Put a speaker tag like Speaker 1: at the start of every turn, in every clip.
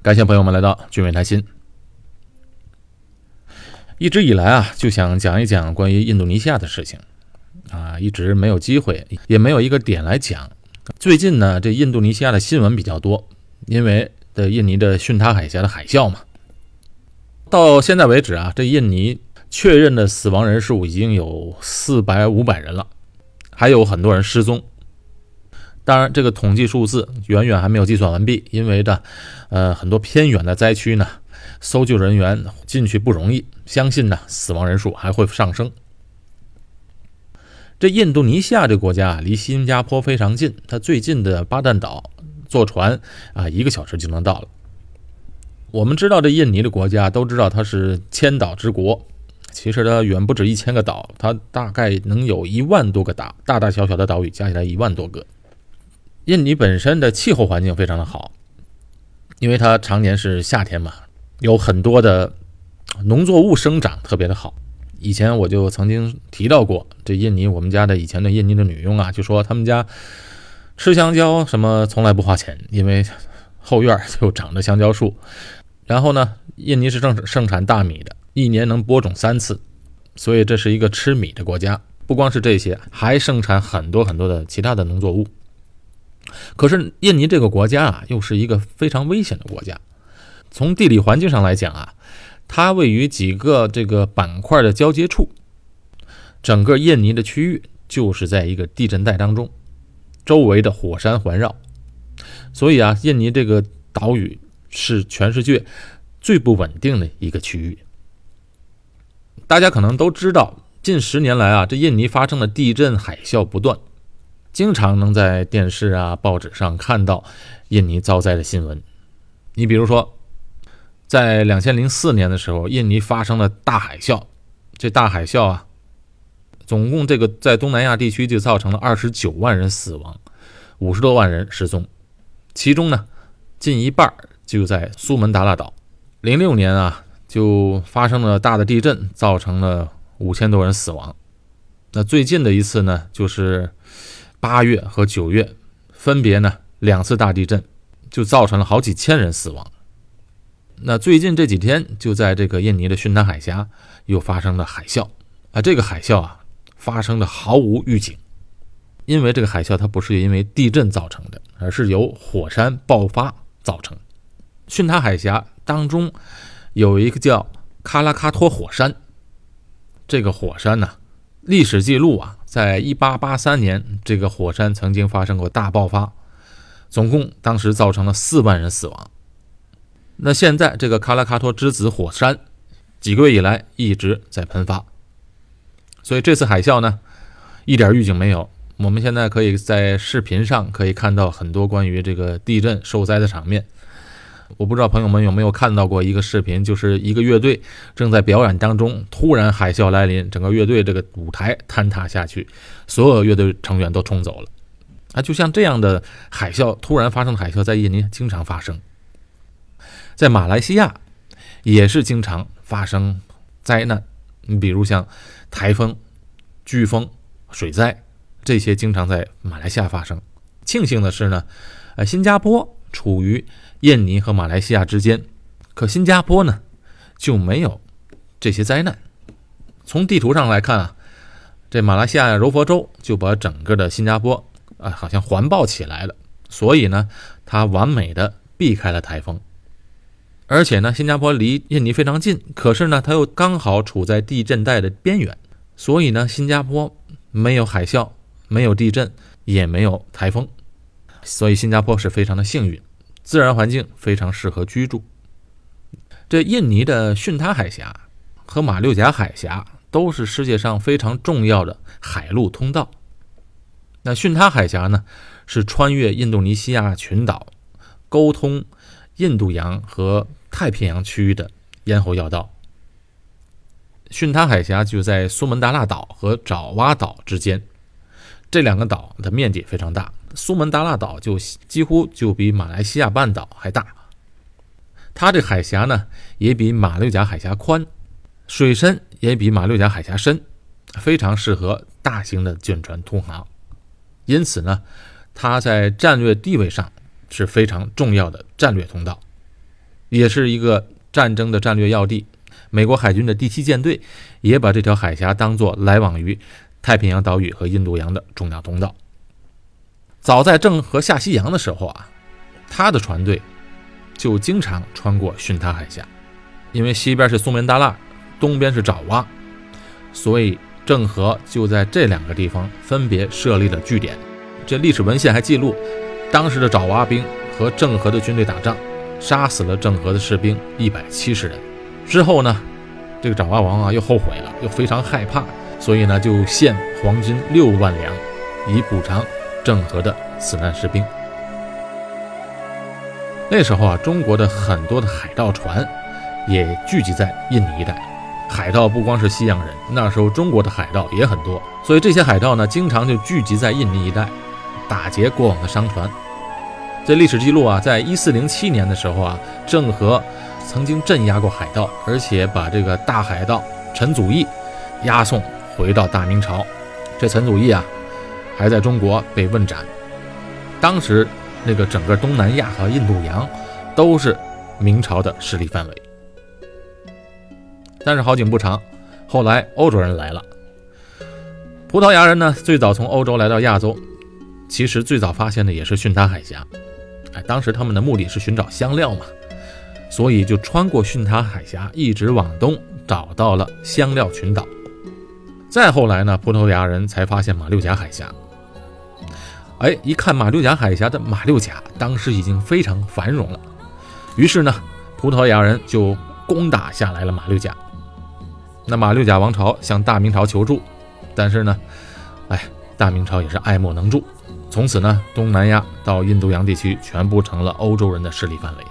Speaker 1: 感谢朋友们来到聚美谈心。一直以来啊，就想讲一讲关于印度尼西亚的事情，啊，一直没有机会，也没有一个点来讲。最近呢，这印度尼西亚的新闻比较多，因为的印尼的巽他海峡的海啸嘛。到现在为止啊，这印尼确认的死亡人数已经有四百五百人了，还有很多人失踪。当然，这个统计数字远远还没有计算完毕，因为的，呃，很多偏远的灾区呢，搜救人员进去不容易，相信呢，死亡人数还会上升。这印度尼西亚这国家啊，离新加坡非常近，它最近的巴旦岛坐船啊，一个小时就能到了。我们知道这印尼的国家，都知道它是千岛之国，其实它远不止一千个岛，它大概能有一万多个岛，大大小小的岛屿加起来一万多个。印尼本身的气候环境非常的好，因为它常年是夏天嘛，有很多的农作物生长特别的好。以前我就曾经提到过，这印尼我们家的以前的印尼的女佣啊，就说他们家吃香蕉什么从来不花钱，因为后院就长着香蕉树。然后呢，印尼是正盛产大米的，一年能播种三次，所以这是一个吃米的国家。不光是这些，还盛产很多很多的其他的农作物。可是印尼这个国家啊，又是一个非常危险的国家。从地理环境上来讲啊，它位于几个这个板块的交接处，整个印尼的区域就是在一个地震带当中，周围的火山环绕，所以啊，印尼这个岛屿是全世界最不稳定的一个区域。大家可能都知道，近十年来啊，这印尼发生的地震海啸不断。经常能在电视啊、报纸上看到印尼遭灾的新闻。你比如说，在两千零四年的时候，印尼发生了大海啸。这大海啸啊，总共这个在东南亚地区就造成了二十九万人死亡，五十多万人失踪。其中呢，近一半就在苏门答腊岛。零六年啊，就发生了大的地震，造成了五千多人死亡。那最近的一次呢，就是。八月和九月分别呢两次大地震，就造成了好几千人死亡。那最近这几天就在这个印尼的巽他海峡又发生了海啸啊，这个海啸啊发生的毫无预警，因为这个海啸它不是因为地震造成的，而是由火山爆发造成。巽他海峡当中有一个叫喀拉喀托火山，这个火山呢历史记录啊。在一八八三年，这个火山曾经发生过大爆发，总共当时造成了四万人死亡。那现在这个喀拉喀托之子火山，几个月以来一直在喷发，所以这次海啸呢，一点预警没有。我们现在可以在视频上可以看到很多关于这个地震受灾的场面。我不知道朋友们有没有看到过一个视频，就是一个乐队正在表演当中，突然海啸来临，整个乐队这个舞台坍塌下去，所有乐队成员都冲走了。啊，就像这样的海啸，突然发生的海啸，在印尼经常发生，在马来西亚也是经常发生灾难。你比如像台风、飓风、水灾这些，经常在马来西亚发生。庆幸的是呢，呃，新加坡处于。印尼和马来西亚之间，可新加坡呢就没有这些灾难。从地图上来看啊，这马来西亚柔佛州就把整个的新加坡啊好像环抱起来了，所以呢，它完美的避开了台风。而且呢，新加坡离印尼非常近，可是呢，它又刚好处在地震带的边缘，所以呢，新加坡没有海啸，没有地震，也没有台风，所以新加坡是非常的幸运。自然环境非常适合居住。这印尼的巽他海峡和马六甲海峡都是世界上非常重要的海陆通道。那巽他海峡呢，是穿越印度尼西亚群岛，沟通印度洋和太平洋区域的咽喉要道。巽他海峡就在苏门答腊岛和爪哇岛之间，这两个岛的面积非常大。苏门答腊岛就几乎就比马来西亚半岛还大，它这海峡呢也比马六甲海峡宽，水深也比马六甲海峡深，非常适合大型的舰船通航。因此呢，它在战略地位上是非常重要的战略通道。也是一个战争的战略要地。美国海军的第七舰队也把这条海峡当作来往于太平洋岛屿和印度洋的重要通道。早在郑和下西洋的时候啊，他的船队就经常穿过巽他海峡，因为西边是苏门答腊，东边是爪哇，所以郑和就在这两个地方分别设立了据点。这历史文献还记录，当时的爪哇兵和郑和的军队打仗，杀死了郑和的士兵一百七十人。之后呢，这个爪哇王啊又后悔了，又非常害怕，所以呢就献黄金六万两，以补偿郑和的死难士兵。那时候啊，中国的很多的海盗船也聚集在印尼一带。海盗不光是西洋人，那时候中国的海盗也很多，所以这些海盗呢，经常就聚集在印尼一带。打劫过往的商船，这历史记录啊，在一四零七年的时候啊，郑和曾经镇压过海盗，而且把这个大海盗陈祖义押送回到大明朝。这陈祖义啊，还在中国被问斩。当时那个整个东南亚和印度洋都是明朝的势力范围。但是好景不长，后来欧洲人来了，葡萄牙人呢，最早从欧洲来到亚洲。其实最早发现的也是巽他海峡，哎，当时他们的目的是寻找香料嘛，所以就穿过巽他海峡，一直往东找到了香料群岛。再后来呢，葡萄牙人才发现马六甲海峡。哎，一看马六甲海峡的马六甲，当时已经非常繁荣了，于是呢，葡萄牙人就攻打下来了马六甲。那马六甲王朝向大明朝求助，但是呢，哎，大明朝也是爱莫能助。从此呢，东南亚到印度洋地区全部成了欧洲人的势力范围。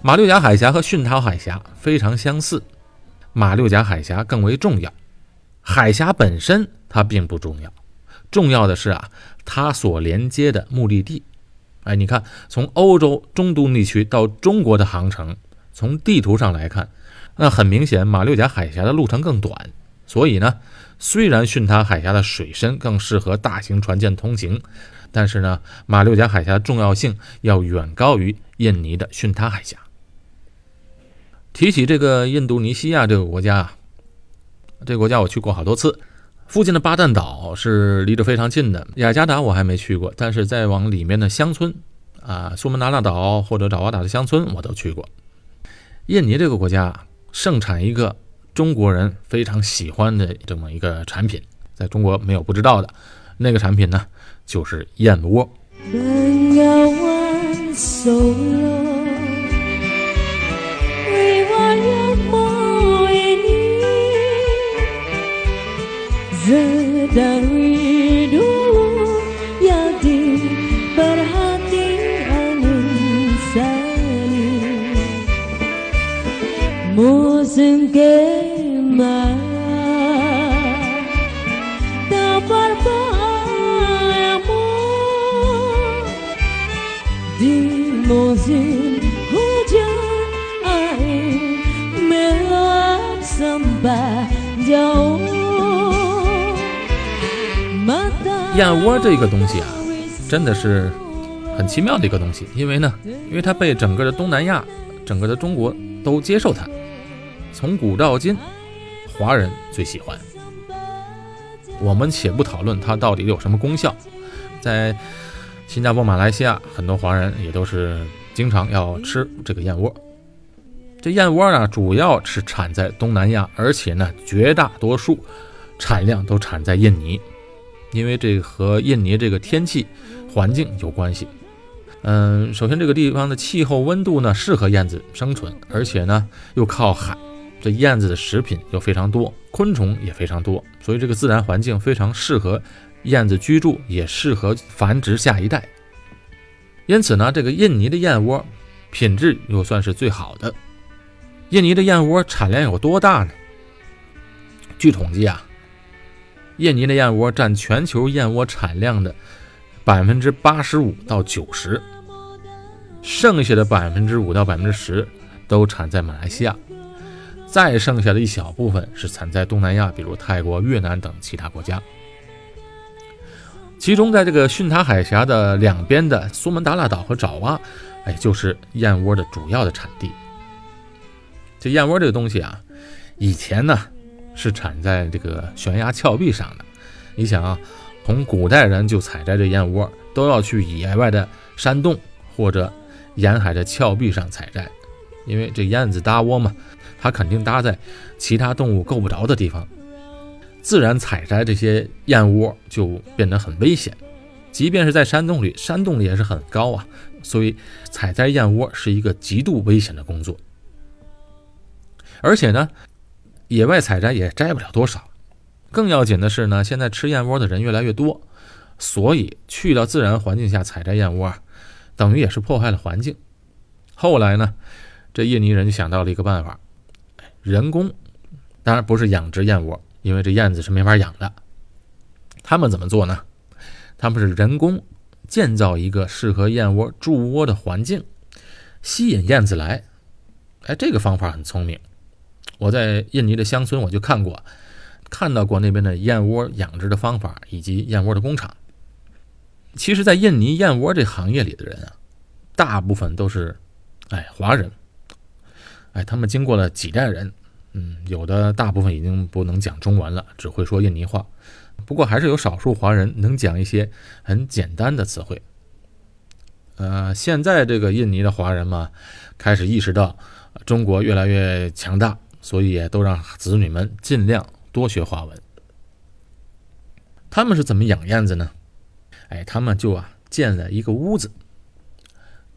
Speaker 1: 马六甲海峡和巽他海峡非常相似，马六甲海峡更为重要。海峡本身它并不重要，重要的是啊，它所连接的目的地。哎，你看，从欧洲中东地区到中国的航程，从地图上来看，那很明显，马六甲海峡的路程更短，所以呢。虽然巽他海峡的水深更适合大型船舰通行，但是呢，马六甲海峡重要性要远高于印尼的巽他海峡。提起这个印度尼西亚这个国家啊，这个国家我去过好多次，附近的巴旦岛是离着非常近的，雅加达我还没去过，但是再往里面的乡村啊，苏门答腊岛或者爪哇岛的乡村我都去过。印尼这个国家盛产一个。中国人非常喜欢的这么一个产品，在中国没有不知道的，那个产品呢，就是燕窝。燕窝这个东西啊，真的是很奇妙的一个东西，因为呢，因为它被整个的东南亚、整个的中国都接受它，从古到今，华人最喜欢。我们且不讨论它到底有什么功效，在新加坡、马来西亚，很多华人也都是经常要吃这个燕窝。这燕窝呢，主要是产在东南亚，而且呢，绝大多数产量都产在印尼。因为这和印尼这个天气环境有关系。嗯，首先这个地方的气候温度呢适合燕子生存，而且呢又靠海，这燕子的食品又非常多，昆虫也非常多，所以这个自然环境非常适合燕子居住，也适合繁殖下一代。因此呢，这个印尼的燕窝品质又算是最好的。印尼的燕窝产量有多大呢？据统计啊。印尼的燕窝占全球燕窝产量的百分之八十五到九十，剩下的百分之五到百分之十都产在马来西亚，再剩下的一小部分是产在东南亚，比如泰国、越南等其他国家。其中，在这个巽他海峡的两边的苏门答腊岛和爪哇，哎，就是燕窝的主要的产地。这燕窝这个东西啊，以前呢是产在这个悬崖峭壁上的。你想啊，从古代人就采摘这燕窝，都要去野外的山洞或者沿海的峭壁上采摘，因为这燕子搭窝嘛，它肯定搭在其他动物够不着的地方。自然采摘这些燕窝就变得很危险，即便是在山洞里，山洞里也是很高啊，所以采摘燕窝是一个极度危险的工作。而且呢，野外采摘也摘不了多少。更要紧的是呢，现在吃燕窝的人越来越多，所以去到自然环境下采摘燕窝，等于也是破坏了环境。后来呢，这印尼人就想到了一个办法，人工，当然不是养殖燕窝。因为这燕子是没法养的，他们怎么做呢？他们是人工建造一个适合燕窝筑窝的环境，吸引燕子来。哎，这个方法很聪明。我在印尼的乡村我就看过，看到过那边的燕窝养殖的方法以及燕窝的工厂。其实，在印尼燕窝这行业里的人啊，大部分都是哎华人，哎，他们经过了几代人。嗯，有的大部分已经不能讲中文了，只会说印尼话。不过还是有少数华人能讲一些很简单的词汇。呃，现在这个印尼的华人嘛，开始意识到中国越来越强大，所以都让子女们尽量多学华文。他们是怎么养燕子呢？哎，他们就啊建了一个屋子，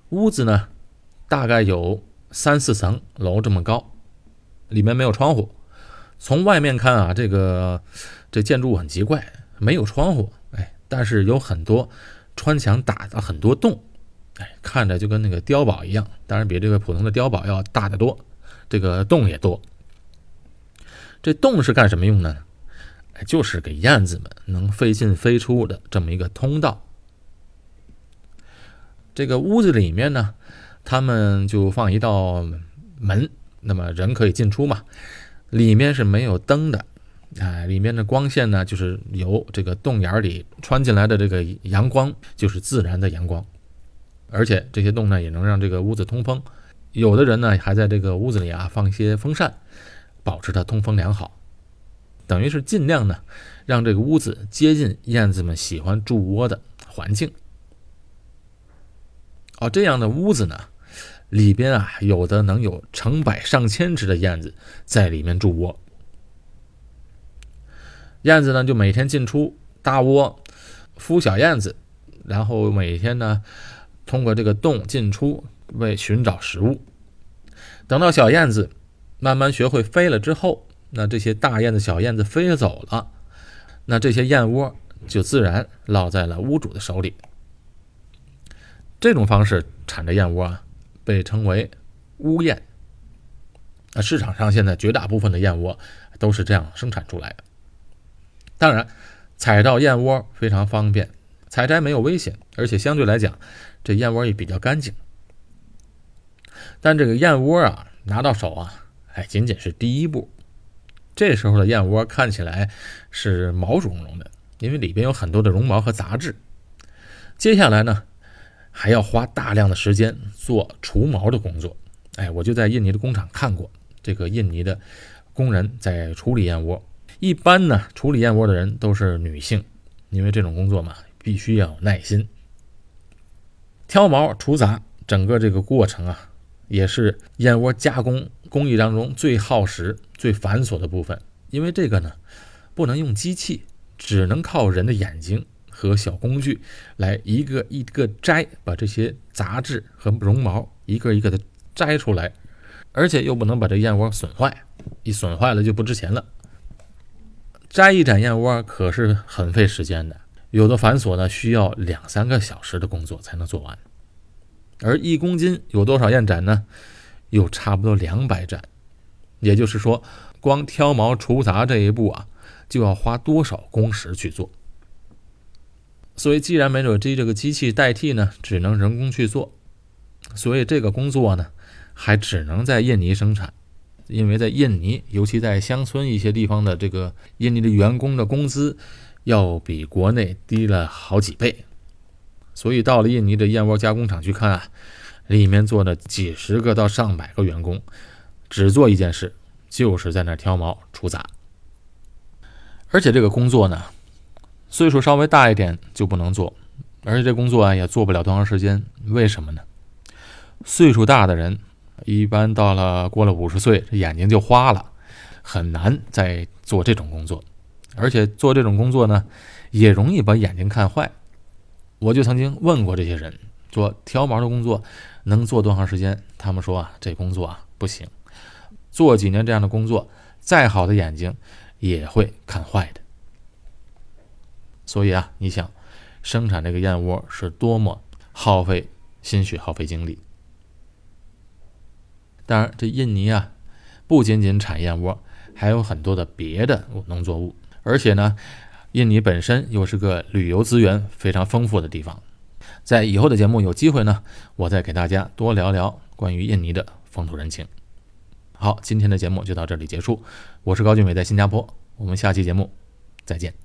Speaker 1: 屋子呢大概有三四层楼这么高。里面没有窗户，从外面看啊，这个这建筑物很奇怪，没有窗户，哎，但是有很多穿墙打的很多洞，哎，看着就跟那个碉堡一样，当然比这个普通的碉堡要大得多，这个洞也多。这洞是干什么用的呢？就是给燕子们能飞进飞出的这么一个通道。这个屋子里面呢，他们就放一道门。那么人可以进出嘛？里面是没有灯的，哎，里面的光线呢，就是由这个洞眼里穿进来的这个阳光，就是自然的阳光。而且这些洞呢，也能让这个屋子通风。有的人呢，还在这个屋子里啊放一些风扇，保持它通风良好。等于是尽量呢，让这个屋子接近燕子们喜欢筑窝的环境。哦，这样的屋子呢？里边啊，有的能有成百上千只的燕子在里面筑窝。燕子呢，就每天进出搭窝，孵小燕子，然后每天呢，通过这个洞进出，为寻找食物。等到小燕子慢慢学会飞了之后，那这些大燕子、小燕子飞走了，那这些燕窝就自然落在了屋主的手里。这种方式产的燕窝啊。被称为屋燕，那市场上现在绝大部分的燕窝都是这样生产出来的。当然，采到燕窝非常方便，采摘没有危险，而且相对来讲，这燕窝也比较干净。但这个燕窝啊，拿到手啊，哎，仅仅是第一步。这时候的燕窝看起来是毛茸茸的，因为里边有很多的绒毛和杂质。接下来呢？还要花大量的时间做除毛的工作，哎，我就在印尼的工厂看过这个印尼的工人在处理燕窝。一般呢，处理燕窝的人都是女性，因为这种工作嘛，必须要有耐心。挑毛除杂，整个这个过程啊，也是燕窝加工工艺当中最耗时、最繁琐的部分。因为这个呢，不能用机器，只能靠人的眼睛。和小工具来一个一个摘，把这些杂质和绒毛一个一个的摘出来，而且又不能把这燕窝损坏，一损坏了就不值钱了。摘一盏燕窝可是很费时间的，有的繁琐呢需要两三个小时的工作才能做完。而一公斤有多少燕盏呢？有差不多两百盏，也就是说，光挑毛除杂这一步啊，就要花多少工时去做？所以，既然没有这这个机器代替呢，只能人工去做。所以这个工作呢，还只能在印尼生产，因为在印尼，尤其在乡村一些地方的这个印尼的员工的工资要比国内低了好几倍。所以到了印尼的燕窝加工厂去看啊，里面坐着几十个到上百个员工，只做一件事，就是在那挑毛除杂。而且这个工作呢，岁数稍微大一点就不能做，而且这工作啊也做不了多长时间。为什么呢？岁数大的人一般到了过了五十岁，这眼睛就花了，很难再做这种工作。而且做这种工作呢，也容易把眼睛看坏。我就曾经问过这些人，做挑毛的工作能做多长时间？他们说啊，这工作啊不行，做几年这样的工作，再好的眼睛也会看坏的。所以啊，你想生产这个燕窝是多么耗费心血、耗费精力。当然，这印尼啊，不仅仅产燕窝，还有很多的别的农作物，而且呢。印尼本身又是个旅游资源非常丰富的地方，在以后的节目有机会呢，我再给大家多聊聊关于印尼的风土人情。好，今天的节目就到这里结束，我是高俊伟，在新加坡，我们下期节目再见。